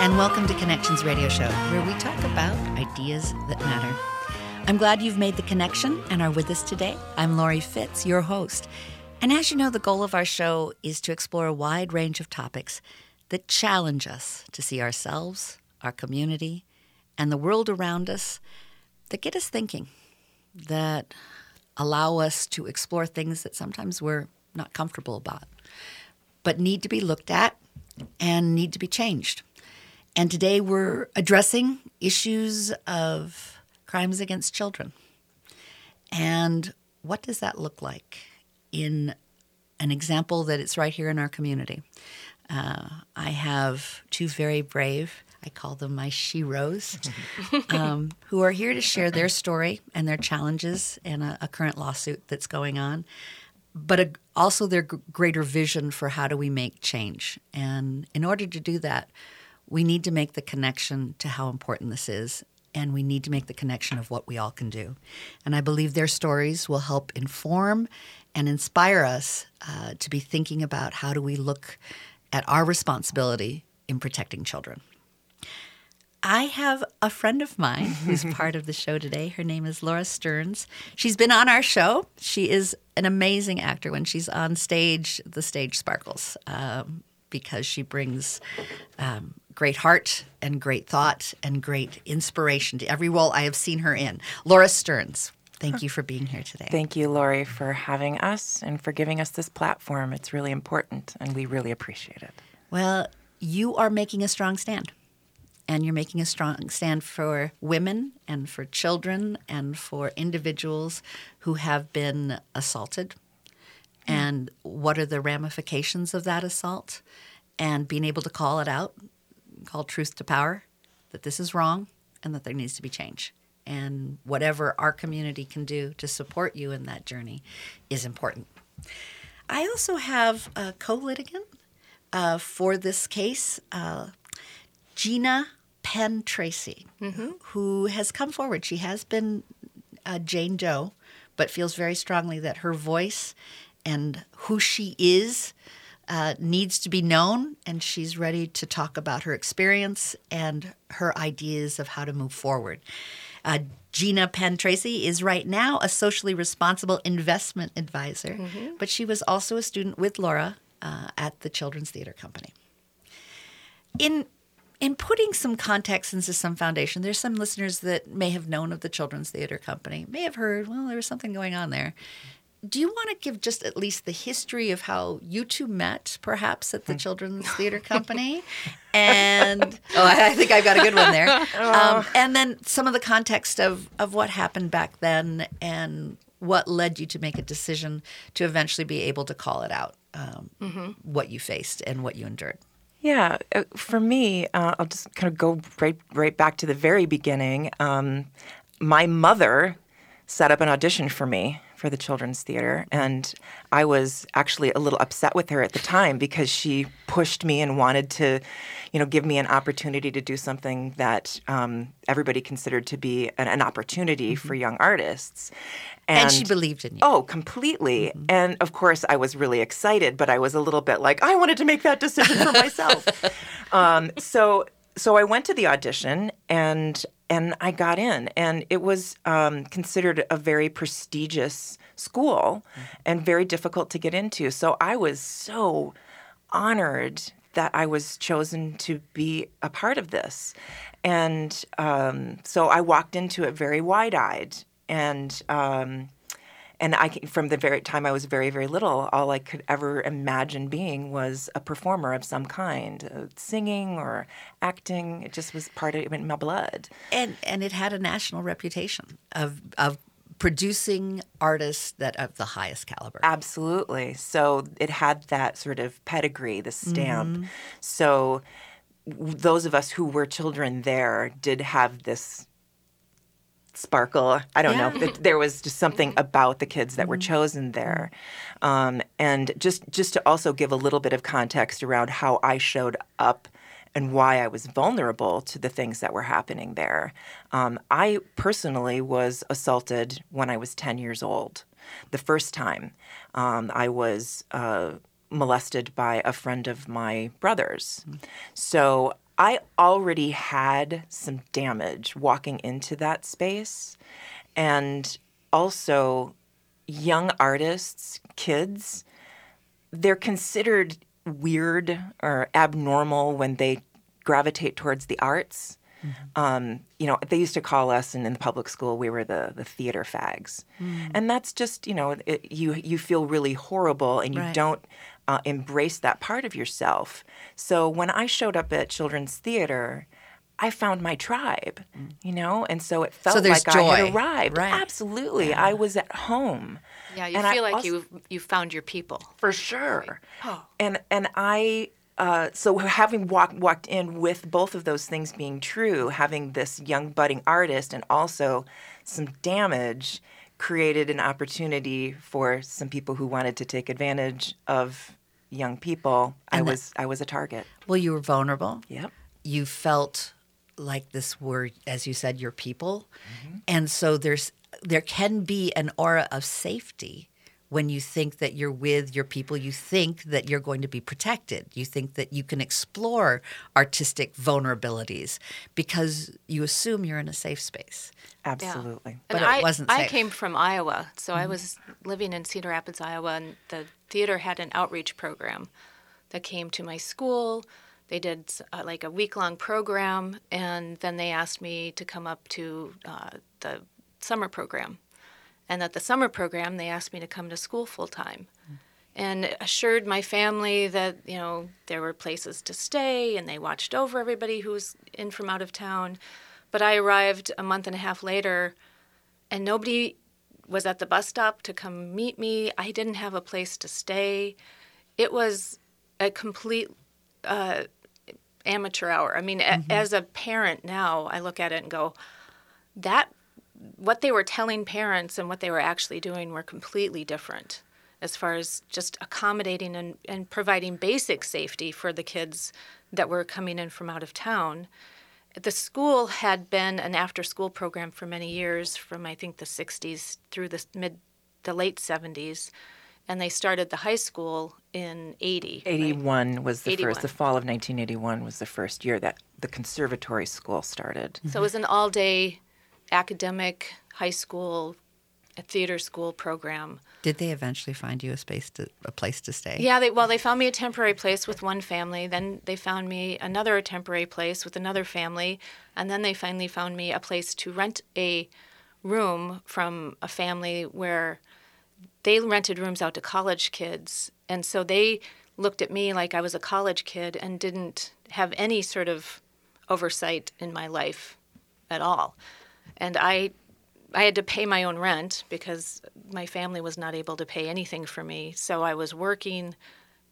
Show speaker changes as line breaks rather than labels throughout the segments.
and welcome to Connections Radio Show, where we talk about ideas that matter. I'm glad you've made the connection and are with us today. I'm Laurie Fitz, your host. And as you know, the goal of our show is to explore a wide range of topics that challenge us to see ourselves, our community, and the world around us that get us thinking, that allow us to explore things that sometimes we're not comfortable about, but need to be looked at and need to be changed. And today we're addressing issues of crimes against children. And what does that look like in an example that it's right here in our community? Uh, I have two very brave, I call them my sheroes, um, who are here to share their story and their challenges and a, a current lawsuit that's going on, but a, also their g- greater vision for how do we make change. And in order to do that, we need to make the connection to how important this is and we need to make the connection of what we all can do. And I believe their stories will help inform and inspire us uh, to be thinking about how do we look at our responsibility in protecting children. I have a friend of mine who's part of the show today. Her name is Laura Stearns. She's been on our show. She is an amazing actor. When she's on stage, the stage sparkles um, because she brings um, great heart and great thought and great inspiration to every role I have seen her in. Laura Stearns, thank you for being here today.
Thank you, Laurie, for having us and for giving us this platform. It's really important, and we really appreciate it.
Well, you are making a strong stand. And you're making a strong stand for women and for children and for individuals who have been assaulted. Mm. And what are the ramifications of that assault? And being able to call it out, call truth to power, that this is wrong and that there needs to be change. And whatever our community can do to support you in that journey is important. I also have a co litigant uh, for this case, uh, Gina Penn Tracy, who has come forward. She has been uh, Jane Doe, but feels very strongly that her voice and who she is uh, needs to be known, and she's ready to talk about her experience and her ideas of how to move forward. Uh, Gina Penn Tracy is right now a socially responsible investment advisor, but she was also a student with Laura uh, at the Children's Theater Company. In in putting some context into some foundation, there's some listeners that may have known of the Children's Theater Company, may have heard, well, there was something going on there. Do you want to give just at least the history of how you two met, perhaps at the Children's Theater Company? And oh, I think I've got a good one there. Um, and then some of the context of of what happened back then and what led you to make a decision to eventually be able to call it out, um, what you faced and what you endured.
Yeah, uh, for me, uh, I'll just kind of go right right back to the very beginning. Um, my mother set up an audition for me for the children's theater, and I was actually a little upset with her at the time because she pushed me and wanted to, you know, give me an opportunity to do something that um, everybody considered to be an, an opportunity for young artists.
And, she believed in you.
Oh, completely. And of course, I was really excited, but I was a little bit like, I wanted to make that decision for myself. um, so, so I went to the audition and and I got in, and it was um, considered a very prestigious school and very difficult to get into. So I was so honored that I was chosen to be a part of this, and um, so I walked into it very wide-eyed and. Um, and I, from the very time I was very, very little, all I could ever imagine being was a performer of some kind, uh, singing or acting. It just was part of it in my blood.
and and it had a national reputation of of producing artists that of the highest caliber.
Absolutely. So it had that sort of pedigree, the stamp. So those of us who were children there did have this sparkle. I don't know. Th- There was just something about the kids that were chosen there, um, and just just to also give a little bit of context around how I showed up and why I was vulnerable to the things that were happening there. Um, I personally was assaulted when I was 10 years old. The first time um, I was uh, molested by a friend of my brother's. So I already had some damage walking into that space. And also, young artists, kids, they're considered weird or abnormal when they gravitate towards the arts. Mm-hmm. Um, you know, they used to call us and in, the public school we were the the theater fags, mm. and that's just you know it, you you feel really horrible and you right. don't uh, embrace that part of yourself. So when I showed up at children's theater, I found my tribe, mm. you know, and so it felt
so
like
joy.
I had arrived.
Right.
Absolutely, yeah. I was at home.
Yeah, you and feel I like you you found your people
for sure. Oh. And and I uh, so having walked walked in with both of those things being true, having this young budding artist and also some damage created an opportunity for some people who wanted to take advantage of young people. And I that, was I was a target.
Well, you were vulnerable.
Yep.
You felt like this were, as you said, your people, mm-hmm. and so there's there can be an aura of safety when you think that you're with your people, you think that you're going to be protected. You think that you can explore artistic vulnerabilities because you assume you're in a safe space.
Absolutely.
Yeah.
But
and
it
I,
wasn't
I came from Iowa, so mm-hmm. I was living in Cedar Rapids, Iowa, and the theater had an outreach program that came to my school. They did uh, like a week long program, and then they asked me to come up to uh, the summer program and at the summer program, they asked me to come to school full time. And assured my family that, you know, there were places to stay and they watched over everybody who was in from out of town. But I arrived a month and a half later and nobody was at the bus stop to come meet me. I didn't have a place to stay. It was a complete uh, amateur hour. I mean, mm-hmm. a, as a parent now, I look at it and go, that what they were telling parents and what they were actually doing were completely different as far as just accommodating and, and providing basic safety for the kids that were coming in from out of town. The school had been an after school program for many years, from I think the 60s through the mid, the late 70s, and they started the high school in 80.
81 right? was the 81. first, the fall of 1981 was the first year that the conservatory school started.
So it was an all day academic high school theater school program.
Did they eventually find you a space to a place to stay?
Yeah, they well they found me a temporary place with one family, then they found me another temporary place with another family, and then they finally found me a place to rent a room from a family where they rented rooms out to college kids. And so they looked at me like I was a college kid and didn't have any sort of oversight in my life at all and I I had to pay my own rent because my family was not able to pay anything for me. So I was working,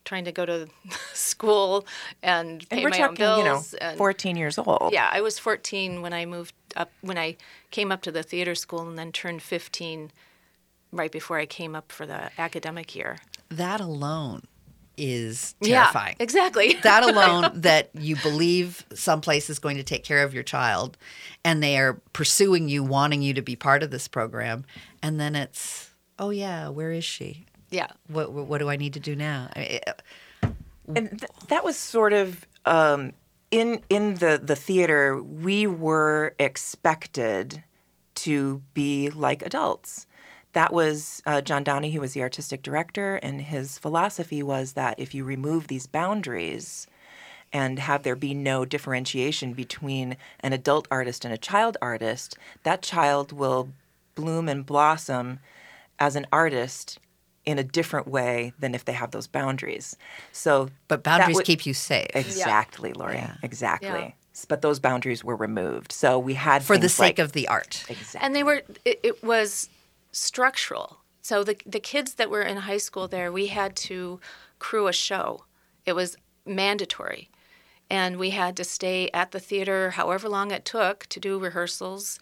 trying to go to school and pay
and
my
talking,
own
bills. You know, and, 14 years old.
Yeah, I was 14 when I moved up, when I came up to the theater school and then turned 15 right before I came up for the academic year.
That alone is terrifying.
Yeah, exactly.
that alone, that you believe someplace is going to take care of your child and they are pursuing you, wanting you to be part of this program. And then it's, oh, yeah, where is she?
Yeah.
What, what, what do I need to do now? I mean,
and th- that was sort of. Um, in in the, the theater, we were expected to be like adults that was uh, John Donahue, who was the artistic director, and his philosophy was that if you remove these boundaries and have there be no differentiation between an adult artist and a child artist, that child will bloom and blossom as an artist in a different way than if they have those boundaries. So,
but boundaries keep you safe.
Exactly, yeah. Lori. Yeah. Exactly. Yeah. But those boundaries were removed. So we had
for the sake
like,
of the art.
Exactly.
And they were. It, it was structural. So the the kids that were in high school there, we had to crew a show. It was mandatory. And we had to stay at the theater however long it took to do rehearsals,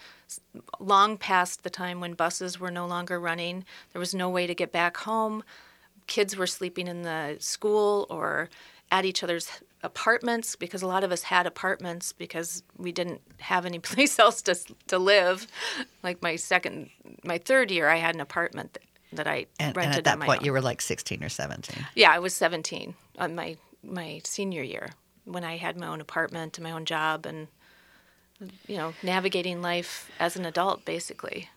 long past the time when buses were no longer running. There was no way to get back home. Kids were sleeping in the school or at each other's apartments because a lot of us had apartments because we didn't have any place else to to live. Like my second, my third year, I had an apartment that, that I
and,
rented.
And at that point,
own.
you were like sixteen or seventeen.
Yeah, I was seventeen on my my senior year. when I had my own apartment and my own job and you know navigating life as an adult basically.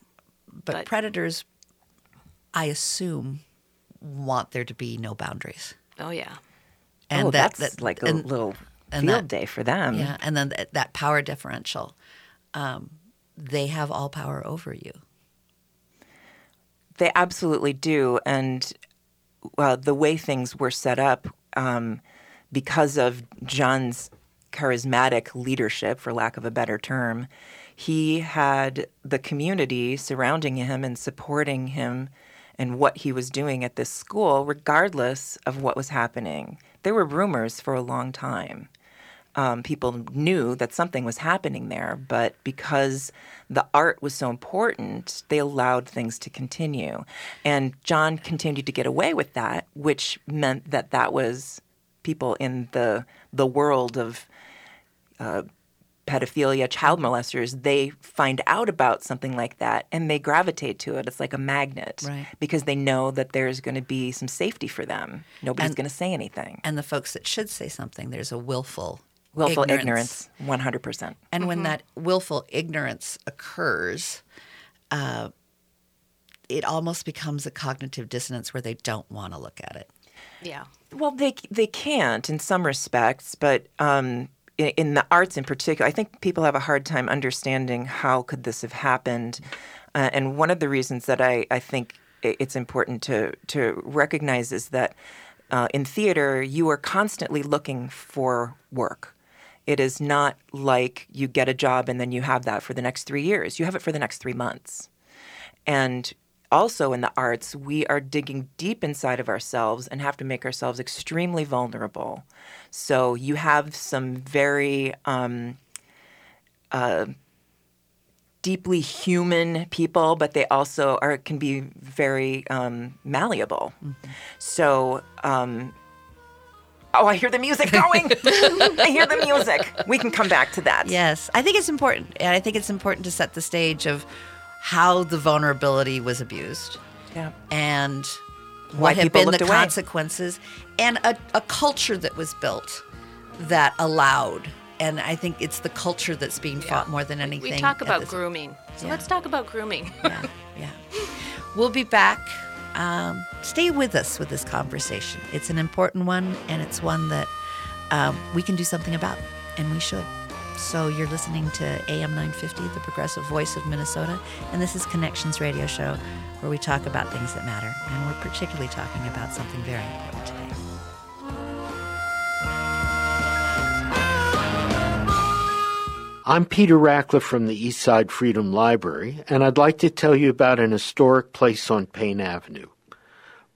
But,
But-
predators, I assume, want there to be no boundaries.
Oh yeah.
And
oh,
that,
that's
that-
like a
and-
little
and
field
that-
day for them.
Yeah, and then that, that power differential, um, they have all power over you.
They absolutely do. And the way things were set up, um, because of John's charismatic leadership, for lack of a better term, he had the community surrounding him and supporting him and what he was doing at this school, regardless of what was happening. There were rumors for a long time. um, people knew that something was happening there, but because the art was so important, they allowed things to continue. And John continued to get away with that, which meant that that was people in the the world of uh, pedophilia, child molesters, they find out about something like that and they gravitate to it. It's like a magnet
Right.
because they know that there's going to be some safety for them. Nobody's going to say anything.
And the folks that should say something, there's a willful
Willful ignorance, 100%.
And when that willful ignorance occurs, uh, it almost becomes a cognitive dissonance where they don't want to look at it.
Yeah.
Well, they they can't in some respects, but um, in, in the arts in particular, I think people have a hard time understanding how could this have happened. Uh, and one of the reasons that I, I think it's important to to recognize is that uh, in theater you are constantly looking for work. It is not like you get a job and then you have that for the next three years. You have it for the next three months. And also in the arts, we are digging deep inside of ourselves and have to make ourselves extremely vulnerable. So you have some very um, uh, deeply human people, but they also are can be very um, malleable. So. Um, Oh, I hear the music going. I hear the music. We can come back to that.
Yes, I think it's important. And I think it's important to set the stage of how the vulnerability was abused
Yeah.
and
Why
what have been the
away.
consequences and a, a culture that was built that allowed. And I think it's the culture that's being fought more than anything.
We talk about
this-
grooming. So
Yeah.
let's talk about grooming.
yeah, yeah. We'll be back. Um, stay with us with this conversation. It's an important one, and it's one that um, we can do something about, and we should. So you're listening to AM 950, the progressive voice of Minnesota, and this is Connections Radio Show, where we talk about things that matter, and we're particularly talking about something very important today.
I'm Peter Rachleff from the Eastside Freedom Library, and I'd like to tell you about an historic place on Payne Avenue.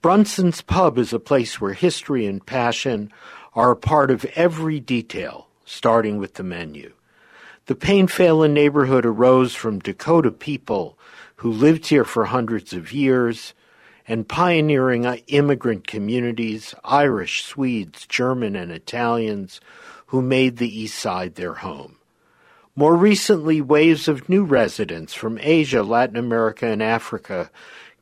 Brunson's Pub is a place where history and passion are a part of every detail, starting with the menu. The Payne Phalen neighborhood arose from Dakota people who lived here for hundreds of years and pioneering immigrant communities, Irish, Swedes, German, and Italians, who made the East Side their home. More recently, waves of new residents from Asia, Latin America, and Africa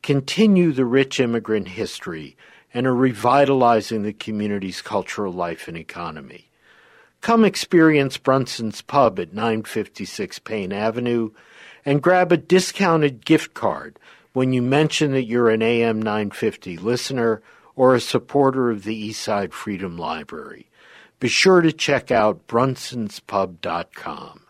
continue the rich immigrant history and are revitalizing the community's cultural life and economy. Come experience Brunson's Pub at 956 Payne Avenue and grab a discounted gift card when you mention that you're an AM 950 listener or a supporter of the Eastside Freedom Library. Be sure to check out brunsonspub.com.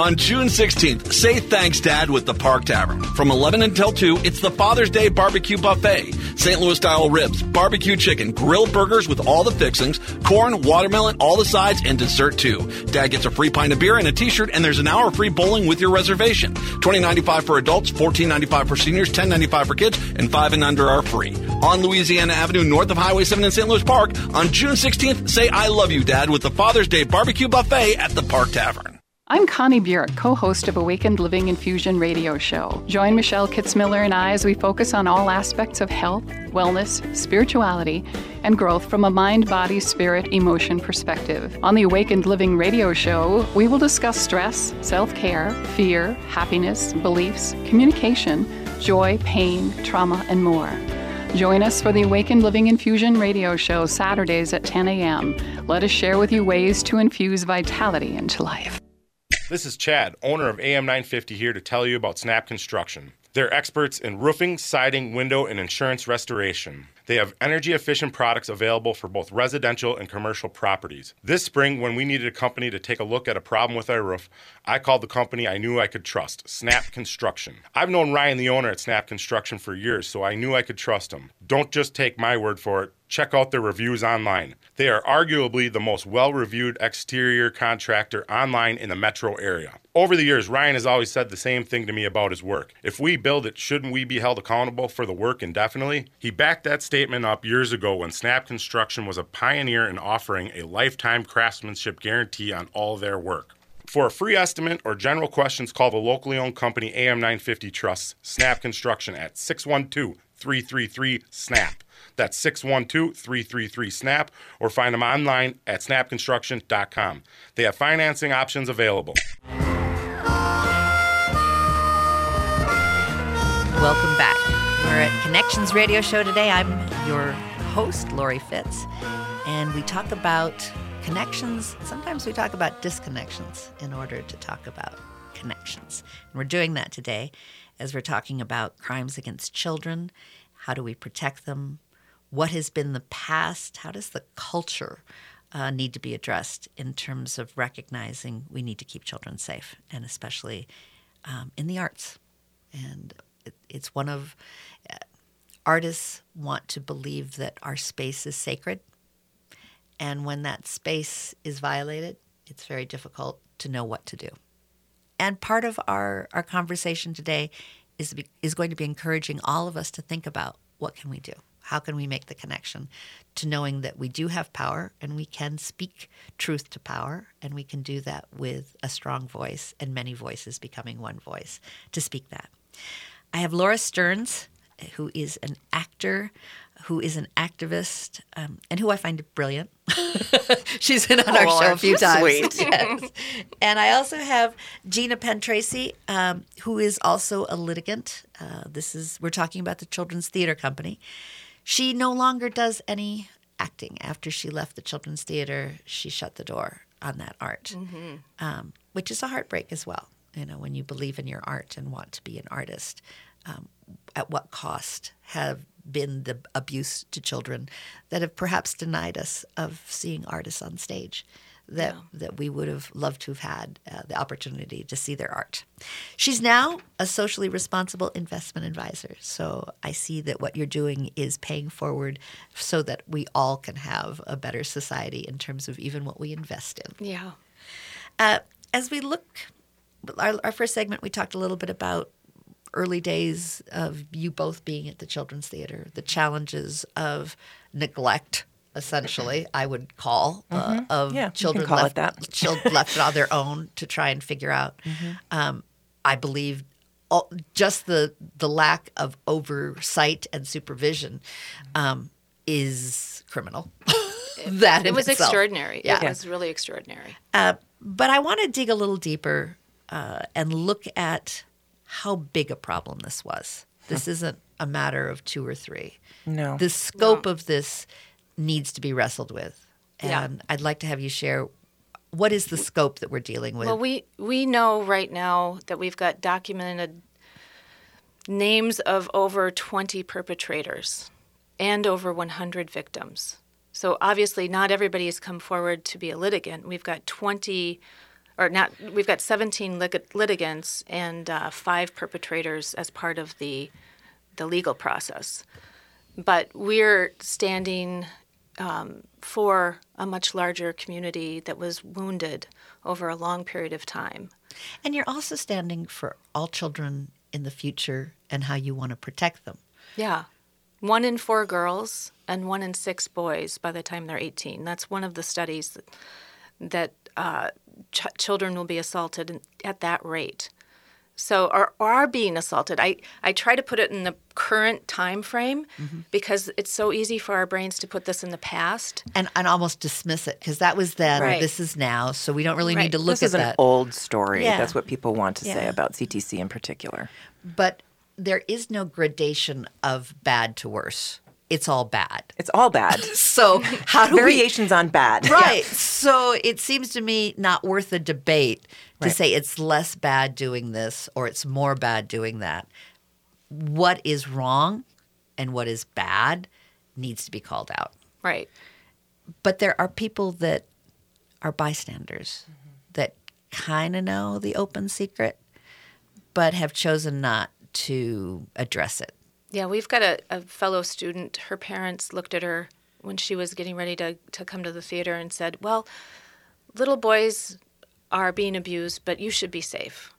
On June 16th, say thanks, Dad, with the Park Tavern. From 11 until 2, it's the Father's Day Barbecue Buffet. St. Louis style ribs, barbecue chicken, grilled burgers with all the fixings, corn, watermelon, all the sides, and dessert too. Dad gets a free pint of beer and a t-shirt, and there's an hour free bowling with your reservation. $20.95 for adults, $14.95 for seniors, $10.95 for kids, and 5 and under are free. On Louisiana Avenue, north of Highway 7 in St. Louis Park, on June 16th, say I love you, Dad, with the Father's Day Barbecue Buffet at the Park Tavern.
I'm Connie Burek, co host of Awakened Living Infusion radio show. Join Michelle Kitzmiller and I as we focus on all aspects of health, wellness, spirituality, and growth from a mind, body, spirit, emotion perspective. On the Awakened Living radio show, we will discuss stress, self care, fear, happiness, beliefs, communication, joy, pain, trauma, and more. Join us for the Awakened Living Infusion radio show Saturdays at 10 a.m. Let us share with you ways to infuse vitality into life.
This is Chad, owner of AM 950, here to tell you about Snap Construction. They're experts in roofing, siding, window, and insurance restoration. They have energy efficient products available for both residential and commercial properties. This spring, when we needed a company to take a look at a problem with our roof, I called the company I knew I could trust, Snap Construction. I've known Ryan, the owner at Snap Construction, for years, so I knew I could trust him. Don't just take my word for it. Check out their reviews online. They are arguably the most well reviewed exterior contractor online in the metro area. Over the years, Ryan has always said the same thing to me about his work. If we build it, shouldn't we be held accountable for the work indefinitely? He backed that statement up years ago when Snap Construction was a pioneer in offering a lifetime craftsmanship guarantee on all their work. For a free estimate or general questions, call the locally owned company AM950 Trust, Snap Construction at 612 333 SNAP. That's 612 333 SNAP, or find them online at snapconstruction.com. They have financing options available.
Welcome back. We're at Connections Radio Show today. I'm your host, Lori Fitz, and we talk about connections. Sometimes we talk about disconnections in order to talk about connections. And we're doing that today as we're talking about crimes against children. How do we protect them? What has been the past? How does the culture uh, need to be addressed in terms of recognizing we need to keep children safe, and especially um, in the arts? And it, it's one of uh, artists want to believe that our space is sacred. And when that space is violated, it's very difficult to know what to do. And part of our, our conversation today is, is going to be encouraging all of us to think about what can we do? How can we make the connection to knowing that we do have power and we can speak truth to power and we can do that with a strong voice and many voices becoming one voice to speak that. I have Laura Stearns, who is an actor, who is an activist, um, and who I find brilliant. She's been on our
Oh,
show a few times.
sweet.
Yes. And I also have Gina Penn Tracy, um, who is also a litigant. Uh, this is we're talking about the Children's Theater Company. She no longer does any acting. After she left the Children's Theater, she shut the door on that art, um, which is a heartbreak as well. You know, when you believe in your art and want to be an artist, um, at what cost have been the abuse to children that have perhaps denied us of seeing artists on stage that that we would have loved to have had uh, the opportunity to see their art. She's now a socially responsible investment advisor. So I see that what you're doing is paying forward so that we all can have a better society in terms of even what we invest in.
Yeah.
Uh, as we look, our, our first segment, we talked a little bit about early days of you both being at the Children's Theater, the challenges of neglect, essentially, I would call, uh, of
Mm-hmm. Yeah, you can
children
call it
left,
that.
children left on their own to try and figure out.
Mm-hmm.
Um, I believe all, just the the lack of oversight and supervision um, is criminal. that
It was
itself.
extraordinary.
Yeah.
It was really extraordinary.
Uh, but I want to dig a little deeper uh, and look at how big a problem this was. This isn't a matter of two or three.
No.
The scope of this needs to be wrestled with.
Yeah.
And I'd like to have you share what is the scope that we're dealing with?
Well, we we know right now that we've got documented names of over 20 perpetrators and over 100 victims. So obviously, not everybody has come forward to be a litigant. We've got 20, or not. We've got 17 lit- litigants and uh, five perpetrators as part of the the legal process. But we're standing um, for a much larger community that was wounded over a long period of time.
and you're also standing for all children in the future and how you want to protect them.
Yeah. One in four girls and one in six boys by the time they're 18. That's one of the studies that, that uh, ch- children will be assaulted at that rate. So, or, or are being assaulted. I, I try to put it in the current time frame mm-hmm. because it's so easy for our brains to put this in the past.
And, and almost dismiss it because that was then,
Right.
this is now, so we don't really
Right.
need to look
this is
at
an old story.
Yeah.
That's what people want to say about CTC in particular.
but there is no gradation of bad to worse. It's all bad.
It's all bad.
So how do we
Variations on bad.
Right. So it seems to me not worth a debate to
Right.
say it's less bad doing this or it's more bad doing that. What is wrong and what is bad needs to be called out.
Right.
But there are people that are bystanders mm-hmm. that kind of know the open secret, but have chosen not to address it.
Yeah, we've got a, a fellow student. Her parents looked at her when she was getting ready to, to come to the theater and said, Well, little boys are being abused, but you should be safe.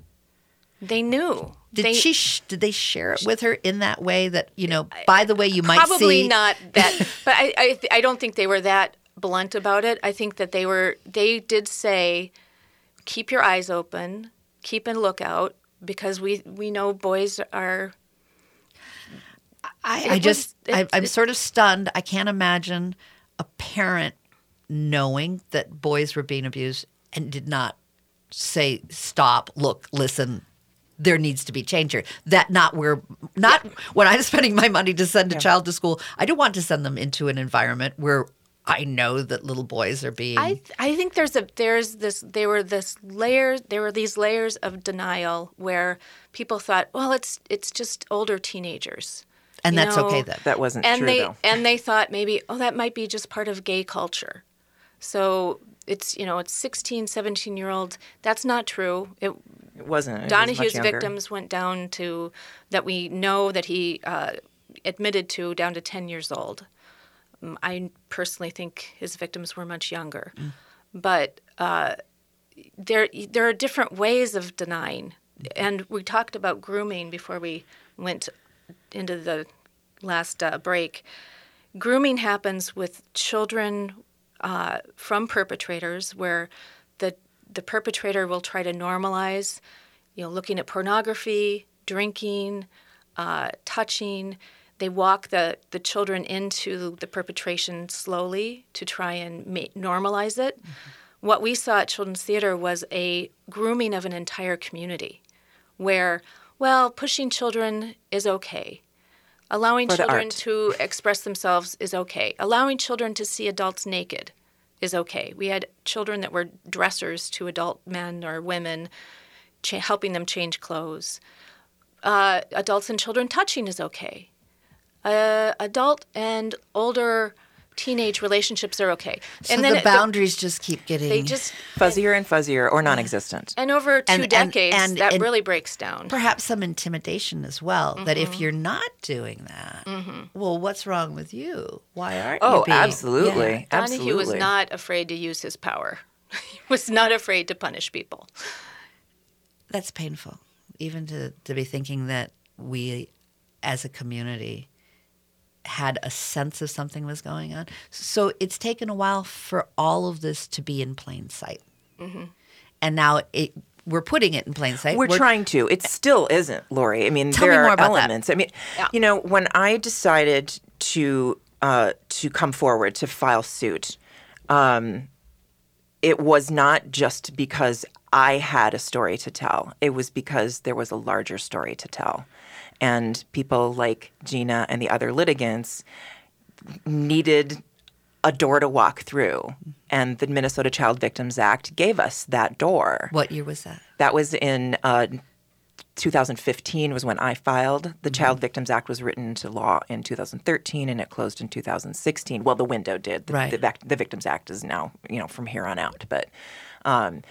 They knew.
Did
they,
she? Sh- did they share it with her in that way? That you know, by the way, you might
probably
see
not that but I, I th- I don't think they were that blunt about it i think that they were they did say keep your eyes open keep a lookout because we we know boys are
I, I
was-
just, I,
it-
I'm sort of stunned. I can't imagine a parent knowing that boys were being abused and did not say, "Stop! Look! Listen! There needs to be change here." That not where, not when I'm spending my money to send a child to school. I don't want to send them into an environment where I know that little boys are being.
I th- I think there's a there's this there were this layer there were these layers of denial where people thought well it's it's just older teenagers
and
you
that's
know,
okay then.
That wasn't
and
true
they
though.
and they thought maybe oh that might be just part of gay culture so it's you know it's 16 17 year old that's not true it
It wasn't. It was
Donahue's
younger.
victims went down to that we know that he uh, admitted to down to 10 years old. Um, I personally think his victims were much younger, but uh, there there are different ways of denying, and we talked about grooming before we went into the last uh, break. Grooming happens with children uh, from perpetrators, where the the perpetrator will try to normalize, you know, looking at pornography, drinking, uh, touching. They walk the, the children into the perpetration slowly to try and ma- normalize it. What we saw at Children's Theater was a grooming of an entire community where, well, pushing children is okay. Allowing children
art.
to express themselves is okay. Allowing children to see adults naked is okay. We had children that were dressers to adult men or women, cha- helping them change clothes. Uh, adults and children touching is okay. Uh, adult and older teenage relationships are okay.
So
and then
the
it-
boundaries just keep getting.
they just
Fuzzier and fuzzier or non-existent.
and over two
And- and-
decades
and-
that
and-
really breaks down.
perhaps some intimidation as well. That
Mm-hmm.
if you're not doing that, well, what's wrong with you? Why aren't you?
Oh, absolutely.
Yeah.
Absolutely.
Donahue was not afraid to use his power. he was not afraid to punish people.
That's painful, even to to be thinking that we, as a community, had a sense of something was going on. So it's taken a while for all of this to be in plain sight,
Mm-hmm.
and now it. We're putting it in plain sight.
We're, trying to. It still isn't, Lori. I mean,
Tell
there
me
are
more that.
elements. I mean,
Yeah.
you know, when I decided to uh, to come forward to file suit, um, it was not just because I had a story to tell. It was because there was a larger story to tell, and people like Gina and the other litigants needed a door to walk through, and the Minnesota Child Victims Act gave us that door.
What year was that?
That was in uh, 2015 was when I filed. The Child Victims Act was written into law in 2013 and it closed in 2016. Well, the window did. The,
Right.
the, the Victims Act is now, you know, from here on out. But um,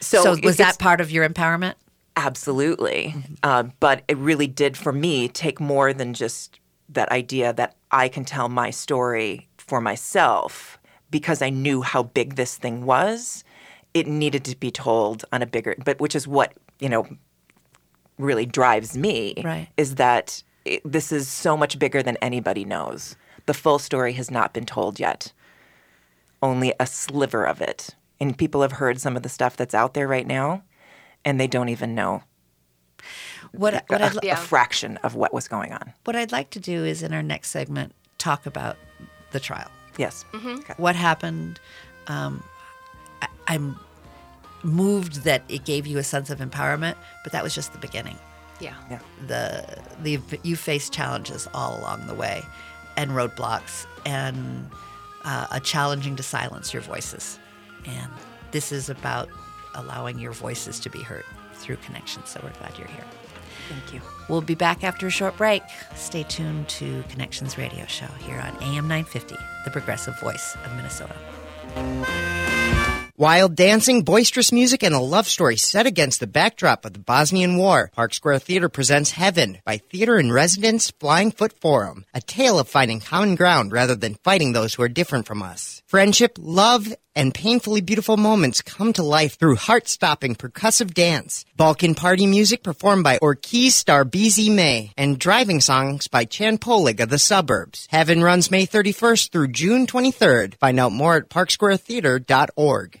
so,
So, was that part of your empowerment?
Absolutely. Uh, but it really did, for me, take more than just that idea that I can tell my story for myself because I knew how big this thing was. It needed to be told on a bigger, but which is what, you know, really drives me
Right.
is that it, this is so much bigger than anybody knows. The full story has not been told yet, only a sliver of it. And people have heard some of the stuff that's out there right now, and they don't even know
What, what, I'd,
a,
Yeah.
a fraction of what was going on.
what I'd like to do is in our next segment talk about the trial.
Yes.
Mm-hmm.
Okay.
What happened? Um, I, I'm moved that it gave you a sense of empowerment, but that was just the beginning.
Yeah.
Yeah.
The the you faced challenges all along the way, and roadblocks and uh, a challenging to silence your voices. And this is about allowing your voices to be heard through connection. So we're glad you're here.
Thank you.
We'll be back after a short break. Stay tuned to Connections Radio Show here on AM 950, the progressive voice of Minnesota.
Wild dancing, boisterous music, and a love story set against the backdrop of the Bosnian War. Park Square Theater presents Heaven by Theater in Residence Flying Foot Forum. A tale of finding common ground rather than fighting those who are different from us. Friendship, love, and painfully beautiful moments come to life through heart-stopping percussive dance. Balkan party music performed by Orkestar Bez Ime and driving songs by Chan Poling of the Suburbs. Heaven runs May 31st through June 23rd. Find out more at parksquaretheater.org.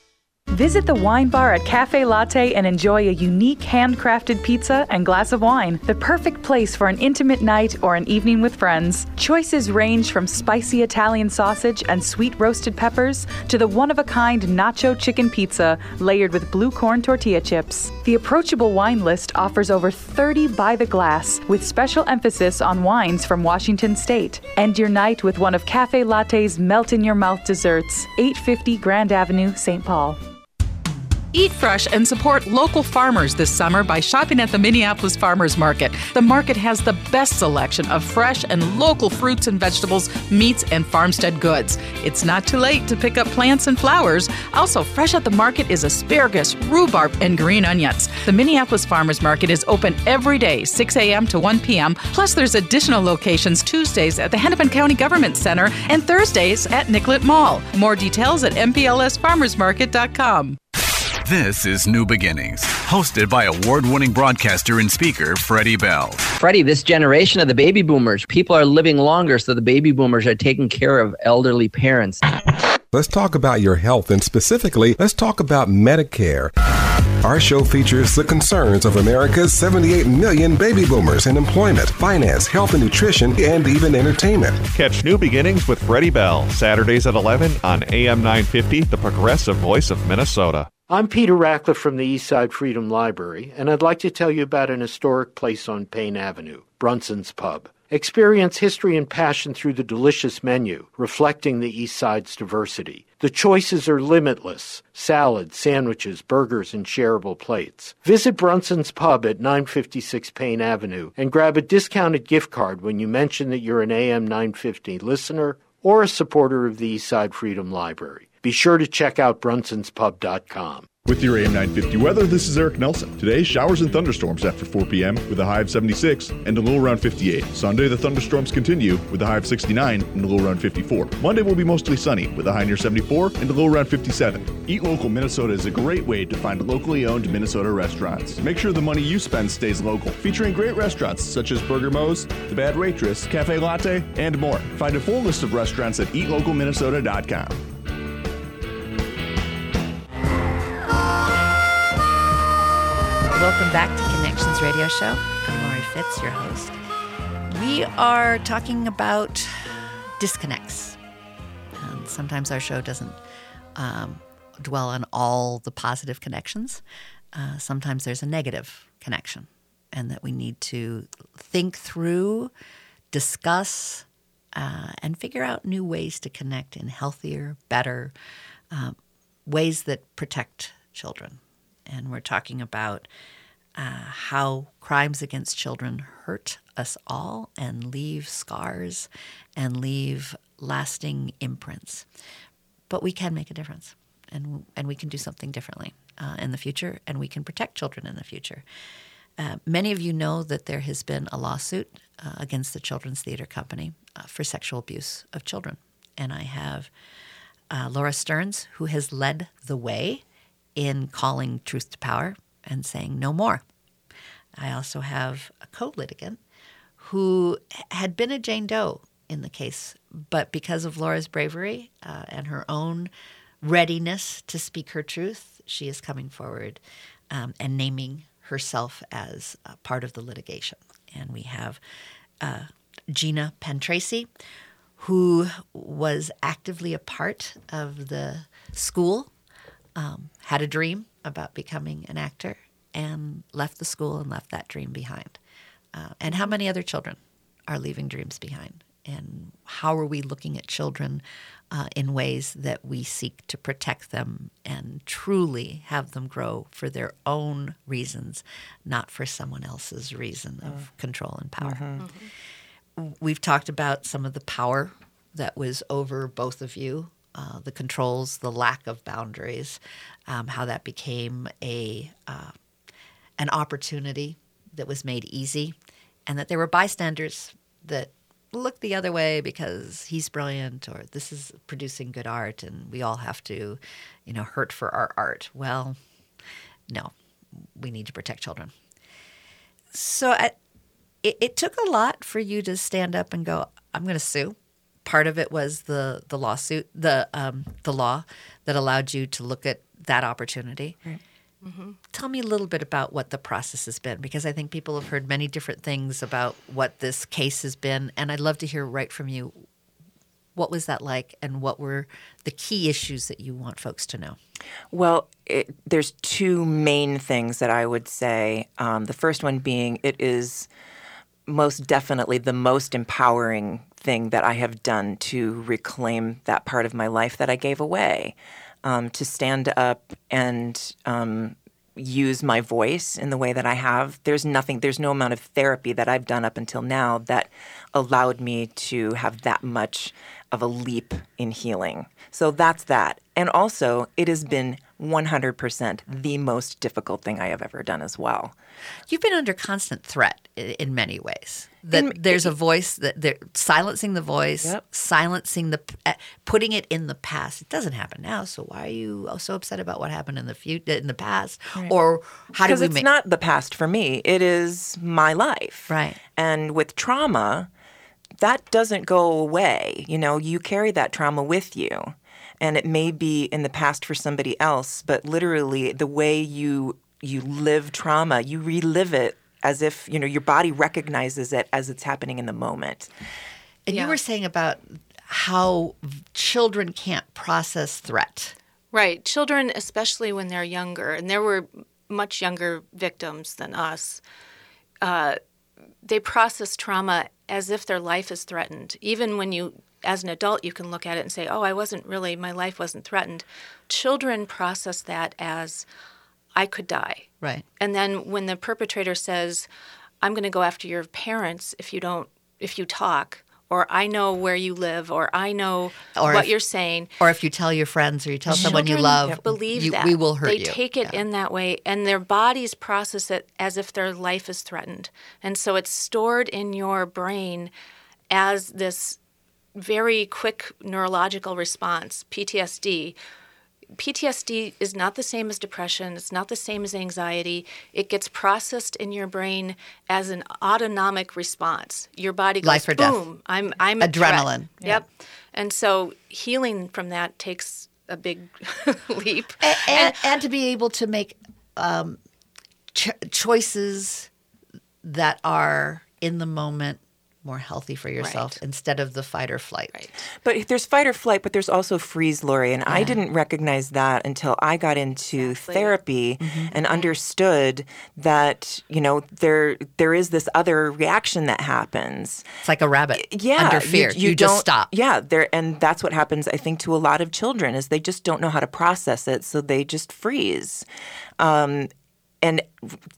Visit the wine bar at Cafe Latte and enjoy a unique handcrafted pizza and glass of wine. The perfect place for an intimate night or an evening with friends. Choices range from spicy Italian sausage and sweet roasted peppers to the one of a kind nacho chicken pizza layered with blue corn tortilla chips. The approachable wine list offers over 30 by the glass with special emphasis on wines from Washington State. End your night with one of Cafe Latte's melt in your mouth desserts, 850 Grand Avenue, St. Paul.
Eat fresh and support local farmers this summer by shopping at the Minneapolis Farmers Market. The market has the best selection of fresh and local fruits and vegetables, meats, and farmstead goods. It's not too late to pick up plants and flowers. Also, fresh at the market is asparagus, rhubarb, and green onions. The Minneapolis Farmers Market is open every day, 6 a.m. to 1 p.m. Plus, there's additional locations Tuesdays at the Hennepin County Government Center and Thursdays at Nicollet Mall. More details at mplsfarmersmarket.com.
This is New Beginnings, hosted by award winning broadcaster and speaker Freddie Bell.
Freddie, this generation of the baby boomers, people are living longer, so the baby boomers are taking care of elderly parents.
Let's talk about your health, and specifically, let's talk about Medicare. Our show features the concerns of America's 78 million baby boomers in employment, finance, health and nutrition, and even entertainment.
Catch New Beginnings with Freddie Bell, Saturdays at 11 on AM 950, the progressive voice of Minnesota.
I'm Peter Rachleff from the Eastside Freedom Library, and I'd like to tell you about an historic place on Payne Avenue, Brunson's Pub. Experience history and passion through the delicious menu, reflecting the East Side's diversity. The choices are limitless salads, sandwiches, burgers, and shareable plates. Visit Brunson's Pub at 956 Payne Avenue and grab a discounted gift card when you mention that you're an AM 950 listener or a supporter of the Eastside Freedom Library. Be sure to check out brunsonspub.com.
With your AM 950 weather, this is Eric Nelson. Today, showers and thunderstorms after 4 p.m. with a high of 76 and a low around 58. Sunday, the thunderstorms continue with a high of 69 and a low around 54. Monday will be mostly sunny with a high near 74 and a low around 57. Eat Local Minnesota is a great way to find locally owned Minnesota restaurants. Make sure the money you spend stays local, featuring great restaurants such as Burger Moe's, The Bad Waitress, Cafe Latte, and more. Find a full list of restaurants at eatlocalminnesota.com.
Welcome back to Connections Radio Show. I'm Lori Fitz, your host. We are talking about disconnects. And sometimes our show doesn't um, dwell on all the positive connections. Uh, sometimes there's a negative connection, and that we need to think through, discuss, uh, and figure out new ways to connect in healthier, better uh, ways that protect children and we're talking about uh, how crimes against children hurt us all and leave scars and leave lasting imprints. But we can make a difference, and and we can do something differently uh, in the future, and we can protect children in the future. Uh, many of you know that there has been a lawsuit uh, against the Children's Theater Company uh, for sexual abuse of children, and I have uh, Laura Stearns, who has led the way in calling truth to power and saying no more. I also have a co litigant who had been a Jane Doe in the case. But because of Laura's bravery uh, and her own readiness to speak her truth, she is coming forward um, and naming herself as part of the litigation. And we have uh, Gina Pentracy, who was actively a part of the school, um, had a dream about becoming an actor, and left the school and left that dream behind. Uh, and how many other children are leaving dreams behind? And how are we looking at children uh, in ways that we seek to protect them and truly have them grow for their own reasons, not for someone else's reason of control and power?
Mm-hmm.
We've talked about some of the power that was over both of you, uh, the controls, the lack of boundaries, um, how that became a uh, an opportunity that was made easy, and that there were bystanders that looked the other way because he's brilliant or this is producing good art, and we all have to, you know, hurt for our art. Well, no, we need to protect children. So I, it, it took a lot for you to stand up and go, "I'm going to sue." Part of it was the the lawsuit, the um, the law that allowed you to look at that opportunity.
Right.
Tell me a little bit about what the process has been, because I think people have heard many different things about what this case has been, and I'd love to hear right from you. What was that like, and what were the key issues that you want folks to know?
Well, it, there's two main things that I would say. Um, the first one being it is most definitely the most empowering thing that I have done to reclaim that part of my life that I gave away. Um, to stand up and um, use my voice in the way that I have. There's nothing, there's no amount of therapy that I've done up until now that allowed me to have that much of a leap in healing. So that's that. And also, it has been 100% the most difficult thing I have ever done as well.
You've been under constant threat in many ways. That there's a voice that they're silencing the voice, silencing the, uh, putting it in the past. It doesn't happen now, so why are you so upset about what happened in the future, in the past, or how do
because it's
make?
not the past for me it is my life
right
and with trauma that doesn't go away you know you carry that trauma with you and it may be in the past for somebody else but literally the way you you live trauma you relive it as if you know your body recognizes it as it's happening in the moment
and you were saying about how children can't process threat.
Right. Children, especially when they're younger, and there were much younger victims than us, uh, they process trauma as if their life is threatened. Even when you, as an adult, you can look at it and say, oh, I wasn't really, my life wasn't threatened. Children process that as, I could die.
Right.
And then when the perpetrator says, I'm going to go after your parents if you don't, if you talk, or I know where you live, or I know
Or
what
if-
you're saying.
Or if you tell your friends or you tell someone you love,
believe
you-
that
we will hurt
they
you.
take it in that way, and their bodies process it as if their life is threatened, and so it's stored in your brain as this very quick neurological response, PTSD. PTSD is not the same as depression. It's not the same as anxiety. It gets processed in your brain as an autonomic response. Your body goes
Life or death.
boom. I'm I'm a threat."
Adrenaline.
Yep. And so healing from that takes a big leap.
and, and, and to be able to make um, ch- choices that are in the moment more healthy for yourself instead of the fight or flight. Right.
But there's fight or flight, but there's also freeze, Lori. And I didn't recognize that until I got into therapy
Mm-hmm.
and understood that, you know, there there is this other reaction that happens.
It's like a rabbit
Yeah.
under fear. You, just
don't-
stop.
Yeah, there and that's what happens, I think, to a lot of children is they just don't know how to process it, so they just freeze. Um, and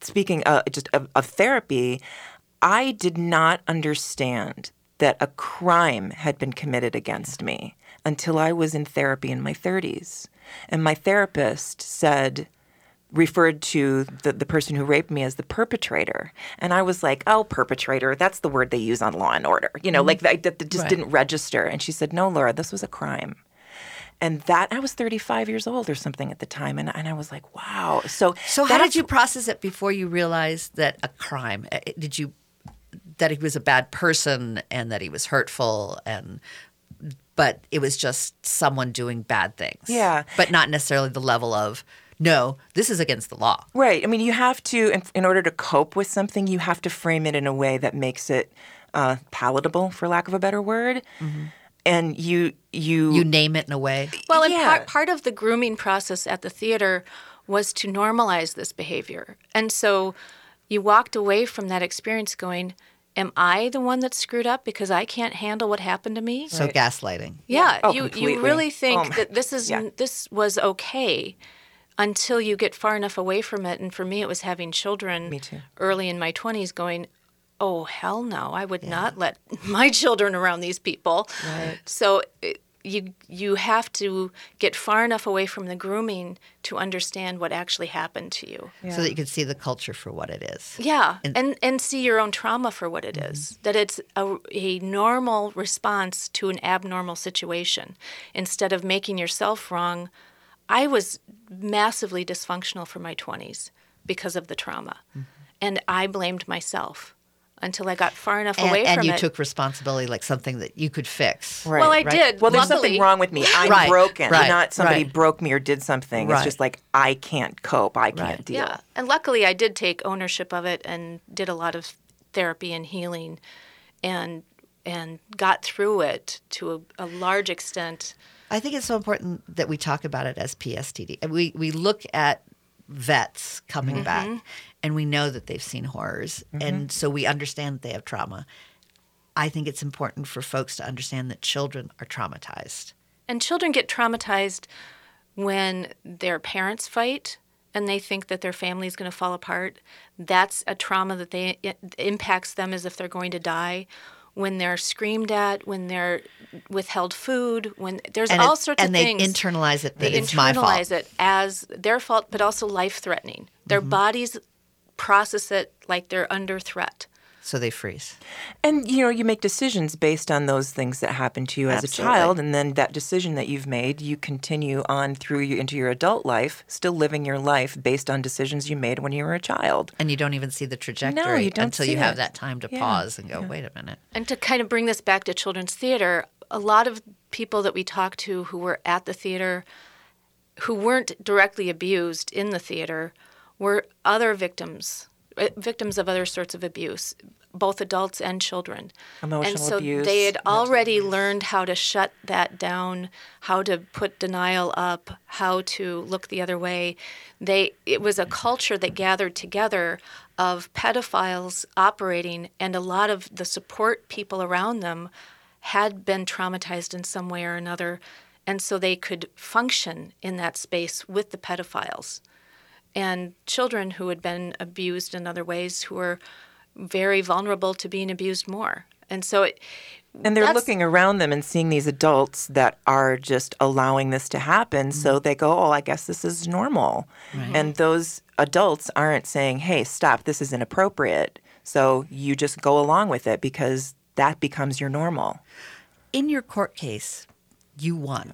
speaking uh, just of, of therapy, I did not understand that a crime had been committed against me until I was in therapy in my 30s. And my therapist said, referred to the, the person who raped me as the perpetrator. And I was like, oh, perpetrator, that's the word they use on Law and Order. You know,
Mhm.
like that, just
Right.
didn't register. And she said, no, Laura, this was a crime. And that I was 35 years old or something at the time, and, and I was like, "Wow!" So,
So how did you process it before you realized that a crime? uh, Did you that he was a bad person and that he was hurtful and but it was just someone doing bad things.
Yeah.
But not necessarily the level of no, this is against the law.
Right. I mean, you have to, in, in order to cope with something, you have to frame it in a way that makes it uh, palatable, for lack of a better word. And you, you,
You name it in a way.
Well, and
Yeah.
part, part of the grooming process at the theater was to normalize this behavior. And so you walked away from that experience going, Am I the one that screwed up because I can't handle what happened to me?
So gaslighting.
Yeah,
Oh,
you
completely.
you really think
Oh,
that this is
yeah.
this was okay until you get far enough away from it. And for me, it was having children
Me too.
early in my twenties, going, "Oh hell no, I would not let my children around these people."
Right.
So it, you you have to get far enough away from the grooming to understand what actually happened to you.
So that you can see the culture for what it is.
Yeah,
And-
and, and see your own trauma for what it mm-hmm. is. That it's a, a normal response to an abnormal situation. Instead of making yourself wrong, I was massively dysfunctional for my 20s because of the trauma. Mm-hmm. And I blamed myself until I got far enough
And,
away
and
from
you
it.
took responsibility like something that you could fix.
Right.
Well, I
right?
did.
well, there's
luckily.
something wrong with me. I'm
Right,
broken.
right,
Not somebody
right.
broke me or did something.
Right.
It's just like I can't cope. I can't
Right.
deal.
Yeah, and luckily I did take ownership of it and did a lot of therapy and healing, and and got through it to a, a large extent.
I think it's so important that we talk about it as PSTD. And We we look at vets coming
Mm-hmm.
back and we know that they've seen horrors and so we understand that they have trauma. I think it's important for folks to understand that children are traumatized.
And children get traumatized when their parents fight and they think that their family is going to fall apart. That's a trauma that they impacts them as if they're going to die. When they're screamed at, when they're withheld food, when there's
And
all
it-
sorts
and
of
they internalize it that
they
it's my fault.
internalize it as their fault, but also life threatening. Their
Mm-hmm.
bodies process it like they're under threat.
So they freeze.
And you know, you make decisions based on those things that happened to you as
Absolutely.
a child, and then that decision that you've made, you continue on through you into your adult life, still living your life based on decisions you made when you were a child.
And you don't even see the trajectory no,
you don't
until
see
you have
it.
that time to
Yeah,
pause and go, wait a minute.
And to kind of bring this back to children's theater, a lot of people that we talked to who were at the theater, who weren't directly abused in the theater, were other victims, Uh, victims of other sorts of abuse, both adults and children.
Emotional and
so
abuse,
they had already learned how to shut that down, how to put denial up, how to look the other way. They it was a culture that gathered together of pedophiles operating and a lot of the support people around them had been traumatized in some way or another and so they could function in that space with the pedophiles and children who had been abused in other ways who were very vulnerable to being abused more. And so it
And they're
that's-
looking around them and seeing these adults that are just allowing this to happen. So
Mm-hmm.
they go, Oh, I guess this is normal. And those adults aren't saying, Hey, stop, this is inappropriate. So you just go along with it because that becomes your normal.
In your court case, you won.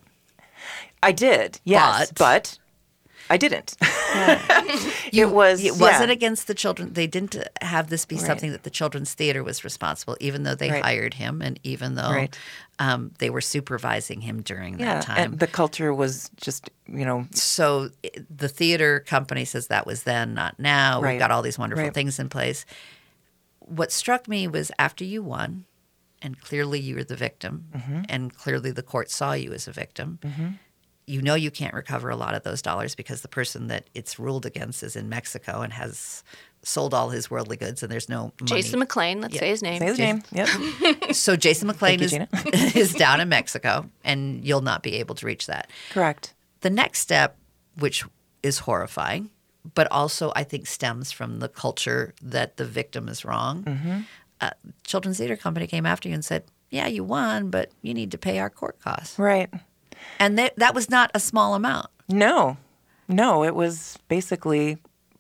I did, yes,
But-
but, I didn't. it was
It wasn't
yeah.
against the children. They didn't have this be
Right.
something that the Children's Theater was responsible, even though they
Right.
hired him and even though
Right.
um, they were supervising him during
yeah,
that time.
and the culture was just you know
so the theater company says that was then, not now. We've got all these wonderful things in place. What struck me was after you won, and clearly you were the victim,
Mm-hmm.
and clearly the court saw you as a victim. You know you can't recover a lot of those dollars because the person that it's ruled against is in Mexico and has sold all his worldly goods, and there's no money.
Jason McLean, let's
Yeah.
say his name.
say his name. Yep.
So Jason McLean is, is down in Mexico, and you'll not be able to reach that.
Correct.
The next step, which is horrifying, but also I think stems from the culture that the victim is wrong.
Mm-hmm.
Uh, Children's Theater Company came after you and said, "Yeah, you won, but you need to pay our court costs."
Right.
And that that was not a small amount.
No, no, it was basically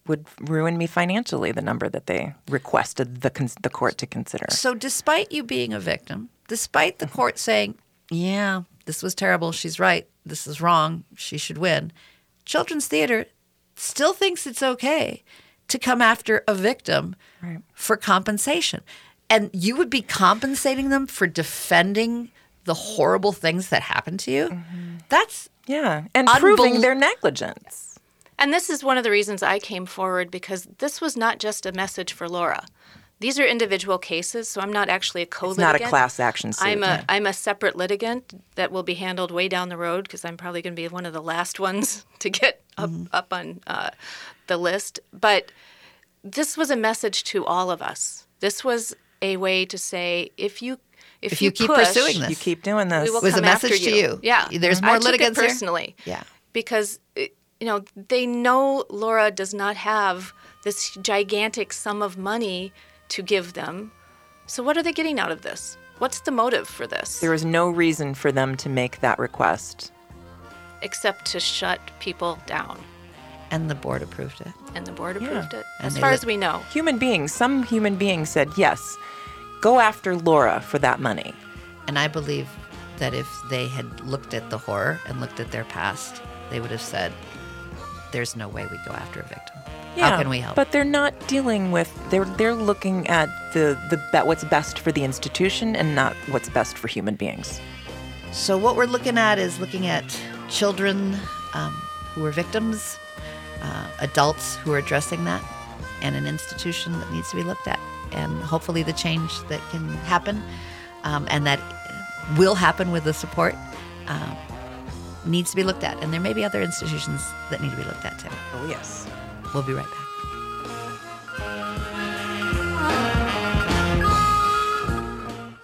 would ruin me financially. The number that they requested the cons- the court to consider.
So, despite you being a victim, despite the court saying, "Yeah, this was terrible. She's right. This is wrong. She should win," Children's Theater still thinks it's okay to come after a victim
Right.
for compensation. And you would be compensating them for defending the horrible things that happened to you? That's
yeah, and
unbel-
proving their negligence.
And this is one of the reasons I came forward because this was not just a message for Laura. These are individual cases, so I'm not actually a co-litigant.
not a class action suit,
I'm a
yeah.
am a separate litigant that will be handled way down the road because I'm probably going to be one of the last ones to get up
Mm-hmm.
up on uh, the list. But this was a message to all of us. This was a way to say if you if,
If you keep
push,
pursuing this.
You keep doing this.
we will
Was a
come after
message to you.
Yeah,
There's more
I took it
litigants here?
personally.
Yeah.
because uh, you know they know Laura does not have this gigantic sum of money to give them. So what are they getting out of this? What's the motive for this?
There is no reason for them to make that request.
Except to shut people down.
And the board approved it.
And the board
Yeah.
approved it. As far
let-
as we know.
Human beings, some human beings said, yes, go after Laura for that money.
And I believe that if they had looked at the horror and looked at their past, they would have said, there's no way we go after a victim. How can we help?
But they're not dealing with they're they're looking at the the what's best for the institution and not what's best for human beings.
So what we're looking at is looking at children um, who are victims, uh, adults who are addressing that, and an institution that needs to be looked at, and hopefully the change that can happen, um, and that will happen with the support, uh, needs to be looked at. And there may be other institutions that need to be looked at too.
Oh yes.
We'll be right back.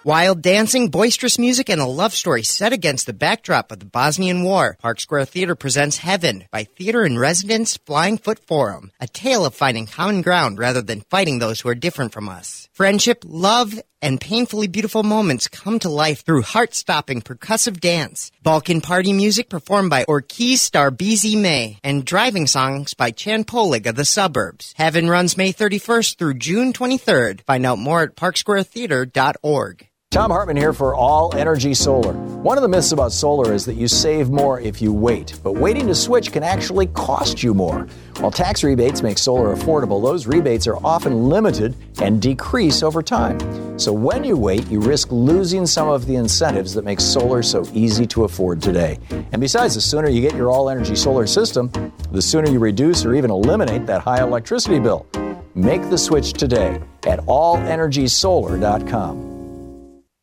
Wild dancing, boisterous music, and a love story set against the backdrop of the Bosnian War. Park Square Theater presents Heaven by Theater in Residence Flying Foot Forum. A tale of finding common ground rather than fighting those who are different from us. Friendship, love, and painfully beautiful moments come to life through heart-stopping percussive dance. Balkan party music performed by Orkestar Bez Ime and driving songs by Chan Poling of the Suburbs. Heaven runs May 31st through June 23rd. Find out more at parksquaretheater.org.
Thom Hartmann here for All Energy Solar. One of the myths about solar is that you save more if you wait, but waiting to switch can actually cost you more. While tax rebates make solar affordable, those rebates are often limited and decrease over time. So when you wait, you risk losing some of the incentives that make solar so easy to afford today. And besides, the sooner you get your all energy solar system, the sooner you reduce or even eliminate that high electricity bill. Make the switch today at allenergysolar.com.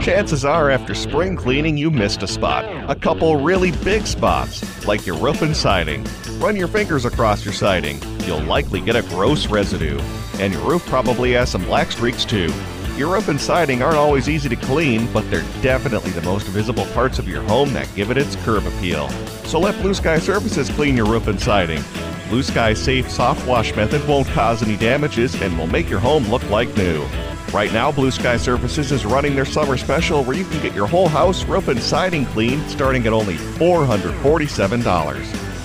Chances are, after spring cleaning, you missed a spot. A couple really big spots, like your roof and siding. Run your fingers across your siding. You'll likely get a gross residue. And your roof probably has some black streaks too. Your roof and siding aren't always easy to clean, but they're definitely the most visible parts of your home that give it its curb appeal. So let Blue Sky Services clean your roof and siding. Blue Sky's safe soft wash method won't cause any damages and will make your home look like new. Right now, Blue Sky Services is running their summer special where you can get your whole house, roof, and siding cleaned starting at only $447.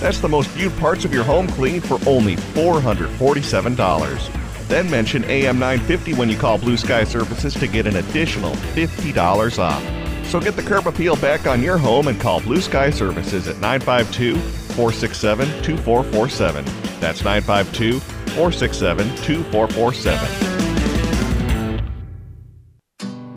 That's the most viewed parts of your home cleaned for only $447. Then mention AM950 when you call Blue Sky Services to get an additional $50 off. So get the curb appeal back on your home and call Blue Sky Services at 952 467 2447. That's 952 467 2447.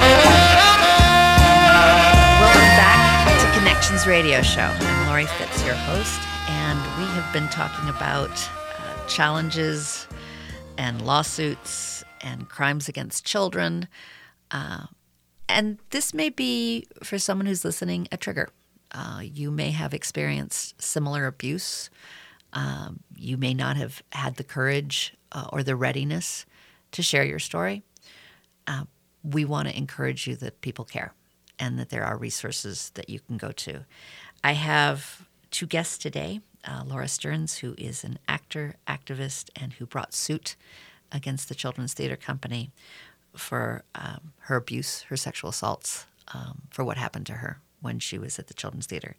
Welcome back to Connections Radio Show. I'm Lori Fitz, your host, and we have been talking about uh, challenges and lawsuits and crimes against children. Uh, and this may be, for someone who's listening, a trigger. Uh, you may have experienced similar abuse. Um, you may not have had the courage uh, or the readiness to share your story. Uh, we want to encourage you that people care and that there are resources that you can go to. I have two guests today uh, Laura Stearns, who is an actor, activist, and who brought suit against the Children's Theater Company for um, her abuse, her sexual assaults, um, for what happened to her when she was at the Children's Theater.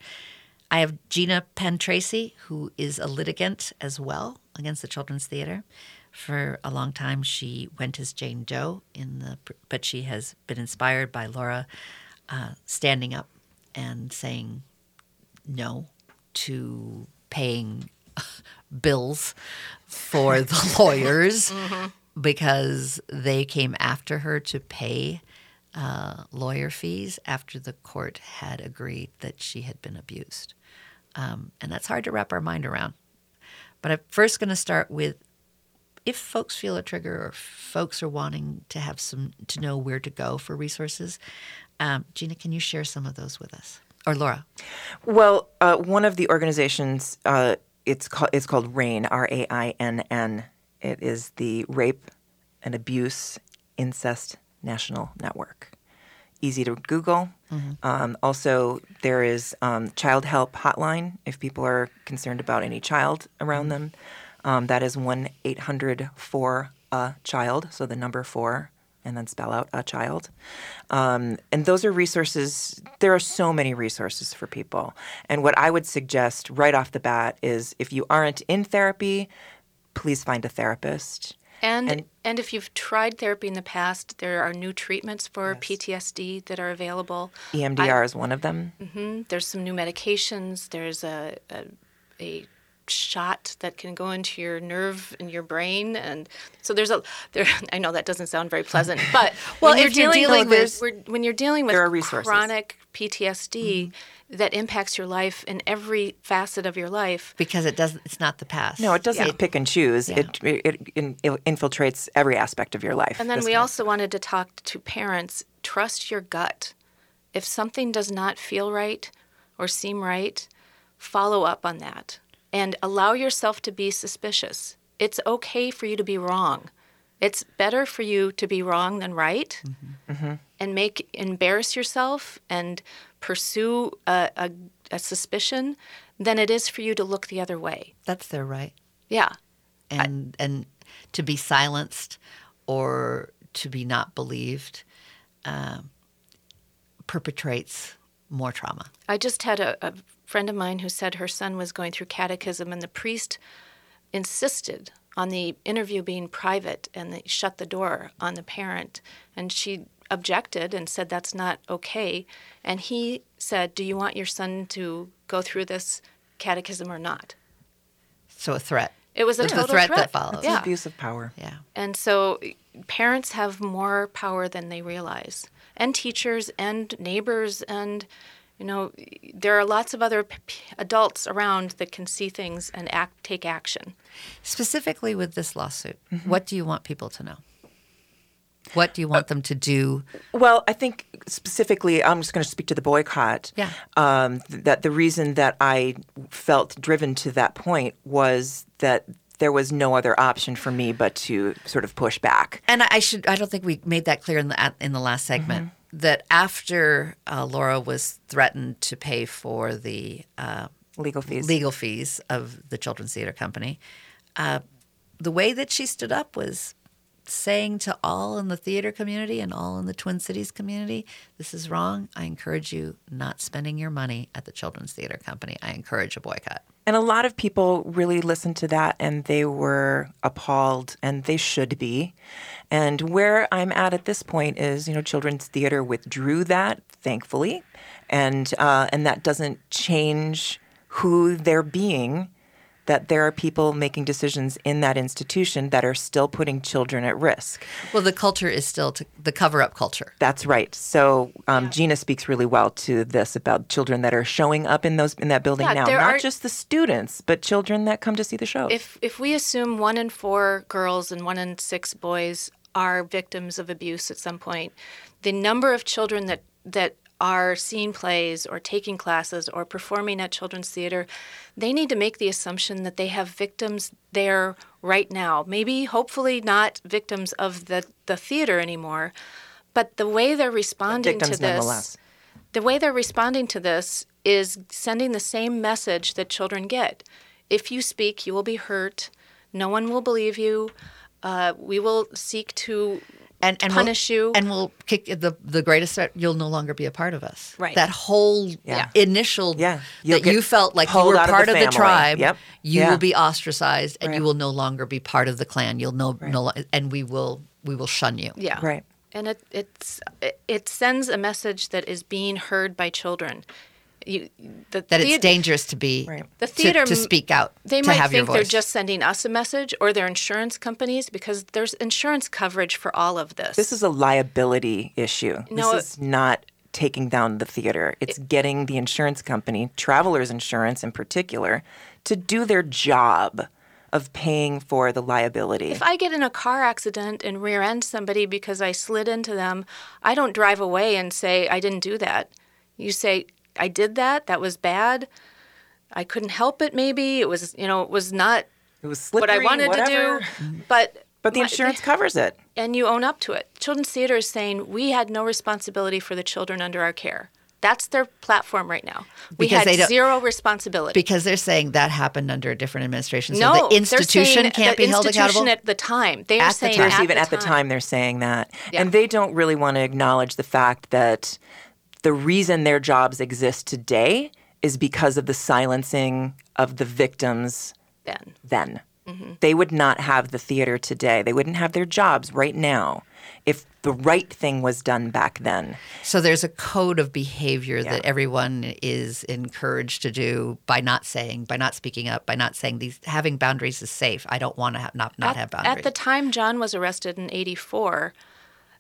I have Gina Penn Tracy, who is a litigant as well against the Children's Theater. For a long time, she went as Jane Doe in the, but she has been inspired by Laura uh, standing up and saying no to paying bills for the lawyers mm-hmm. because they came after her to pay uh, lawyer fees after the court had agreed that she had been abused. Um, and that's hard to wrap our mind around. But I'm first going to start with if folks feel a trigger or folks are wanting to have some to know where to go for resources. Um, Gina, can you share some of those with us? Or Laura?
Well, uh, one of the organizations, uh, it's called it's called RAINN, R A I N N. It is the Rape and Abuse Incest National Network. Easy to Google. Mm-hmm. Um, also, there is um, Child Help Hotline if people are concerned about any child around mm-hmm. them. Um, that is 1 800 for a child, so the number four, and then spell out a child. Um, and those are resources, there are so many resources for people. And what I would suggest right off the bat is if you aren't in therapy, please find a therapist.
And, and, and if you've tried therapy in the past, there are new treatments for yes. PTSD that are available.
EMDR I, is one of them.
Mm-hmm, there's some new medications. There's a, a, a shot that can go into your nerve and your brain and so there's a there I know that doesn't sound very pleasant but well when you're dealing, you're dealing with when you're dealing with chronic PTSD mm-hmm. that impacts your life in every facet of your life.
Because it doesn't it's not the past.
No it doesn't yeah. pick and choose. Yeah. it, it, it, it, infiltrates every aspect of your life
and then we also wanted to talk to parents. Trust your gut. If something does not feel right or seem right follow up on that and allow yourself to be suspicious. It's okay for you to be wrong. It's better for you to be wrong than right mm-hmm. Mm-hmm. and make embarrass yourself and pursue a, a, a, suspicion than it is for you to look the other way.
That's their right.
Yeah.
And I, and to be silenced or to be not believed uh, perpetrates more trauma.
I just had a, a friend of mine who said her son was going through catechism and the priest insisted on the interview being private and they shut the door on the parent. And she objected and said that's not okay. And he said do you want your son to go through this catechism or not?
So a threat.
It was a
There's
total
threat,
threat,
that follows.
Yeah. abuse of power.
Yeah.
And so parents have more power than they realize. And teachers and neighbors and you know, there are lots of other p- adults around that can see things and act, take action.
Specifically with this lawsuit, mm-hmm. what do you want people to know? What do you want uh, them to do?
Well, I think specifically, I'm just going to speak to the boycott.
Yeah.
Um, that the reason that I felt driven to that point was that there was no other option for me but to sort of push back.
And I should I don't think we made that clear in the in the last segment. Mm-hmm that after uh, Laura was threatened to pay for the uh,
legal fees.
legal fees of the Children's Theater Company, uh, the way that she stood up was saying to all in the theater community and all in the Twin Cities community, this is wrong. I encourage you not spending your money at the Children's Theater Company. I encourage a boycott.
And a lot of people really listened to that and they were appalled, and they should be. And where I'm at at this point is, you know, Children's Theater withdrew that, thankfully, and uh, and that doesn't change who they're being that there are people making decisions in that institution that are still putting children at risk.
Well, the culture is still to, the cover up culture.
That's right. So um, yeah. Gina speaks really well to this about children that are showing up in those in that building yeah, now, not are, just the students, but children that come to see the show.
If if we assume one in four girls and one in six boys are victims of abuse at some point. The number of children that that are seeing plays or taking classes or performing at children's theater, they need to make the assumption that they have victims there right now. Maybe, hopefully, not victims of the, the theater anymore, but the way they're responding to this, the way they're responding to this is sending the same message that children get. If you speak, you will be hurt. No one will believe you. Uh, we will seek to
and, and
punish
we'll,
you.
and we'll kick the the greatest threat. You'll no longer be a part of us.
Right.
That whole
Yeah.
initial
Yeah. You'll
that you felt like you were
out of the
part of the, tribe.
Yep.
You
Yeah.
will be ostracized, and you will no longer be part of the clan. You'll no, no and we will we will shun you.
Yeah.
Right.
And it it's it, it sends a message that is being heard by children. You the
That it's dangerous to be
The theater
to, speak out.
They
to
might
have your
think they're just sending us a message or their insurance companies because there's insurance coverage for all of this.
This is a liability issue.
No,
this is not taking down the theater. It's getting the insurance company, Travelers Insurance in particular, to do their job of paying for the liability.
If I get in a car accident and rear end somebody because I slid into them, I don't drive away and say, I didn't do that. You say, I did that, that was bad. I couldn't help it, maybe. It was, you know, it was not
it was slippery,
what I wanted
whatever.
to do. But
But the
my-
insurance covers it.
And you own up to it. Children's Theater is saying, we had no responsibility for the children under our care. That's their platform right now. We
Because
had zero responsibility.
because they're saying that happened under a different administration. So
no,
the
they're
institution can't
the
be held
institution
accountable.
at the time. They are
at the
saying
time,
at
even
the
at the time, they're saying that,
Yeah.
and they don't really want to acknowledge the fact that the reason their jobs exist today is because of the silencing of the victims
then.
then.
Mm-hmm.
They would not have the theater today. They wouldn't have their jobs right now if the right thing was done back then.
So there's a code of behavior
Yeah.
that everyone is encouraged to do by not saying, by not speaking up, by not saying these having boundaries is safe. I don't want to have, not not
at,
have boundaries.
At the time John was arrested in 84,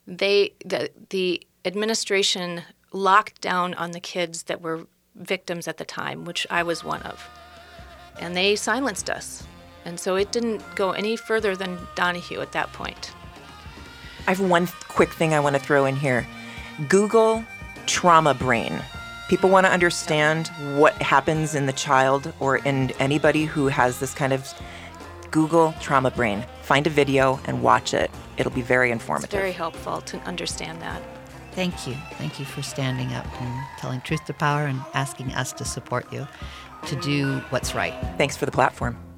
they the, the administration locked down on the kids that were victims at the time, which I was one of. And they silenced us. And so it didn't go any further than Donahue at that point.
I have one quick thing I want to throw in here. Google trauma brain. People want to understand what happens in the child or in anybody who has this kind of Google trauma brain. Find a video and watch it. It'll be very
It's
informative.
very helpful to understand that.
Thank you. Thank you for standing up and telling truth to power and asking us to support you to do what's right.
Thanks for the platform.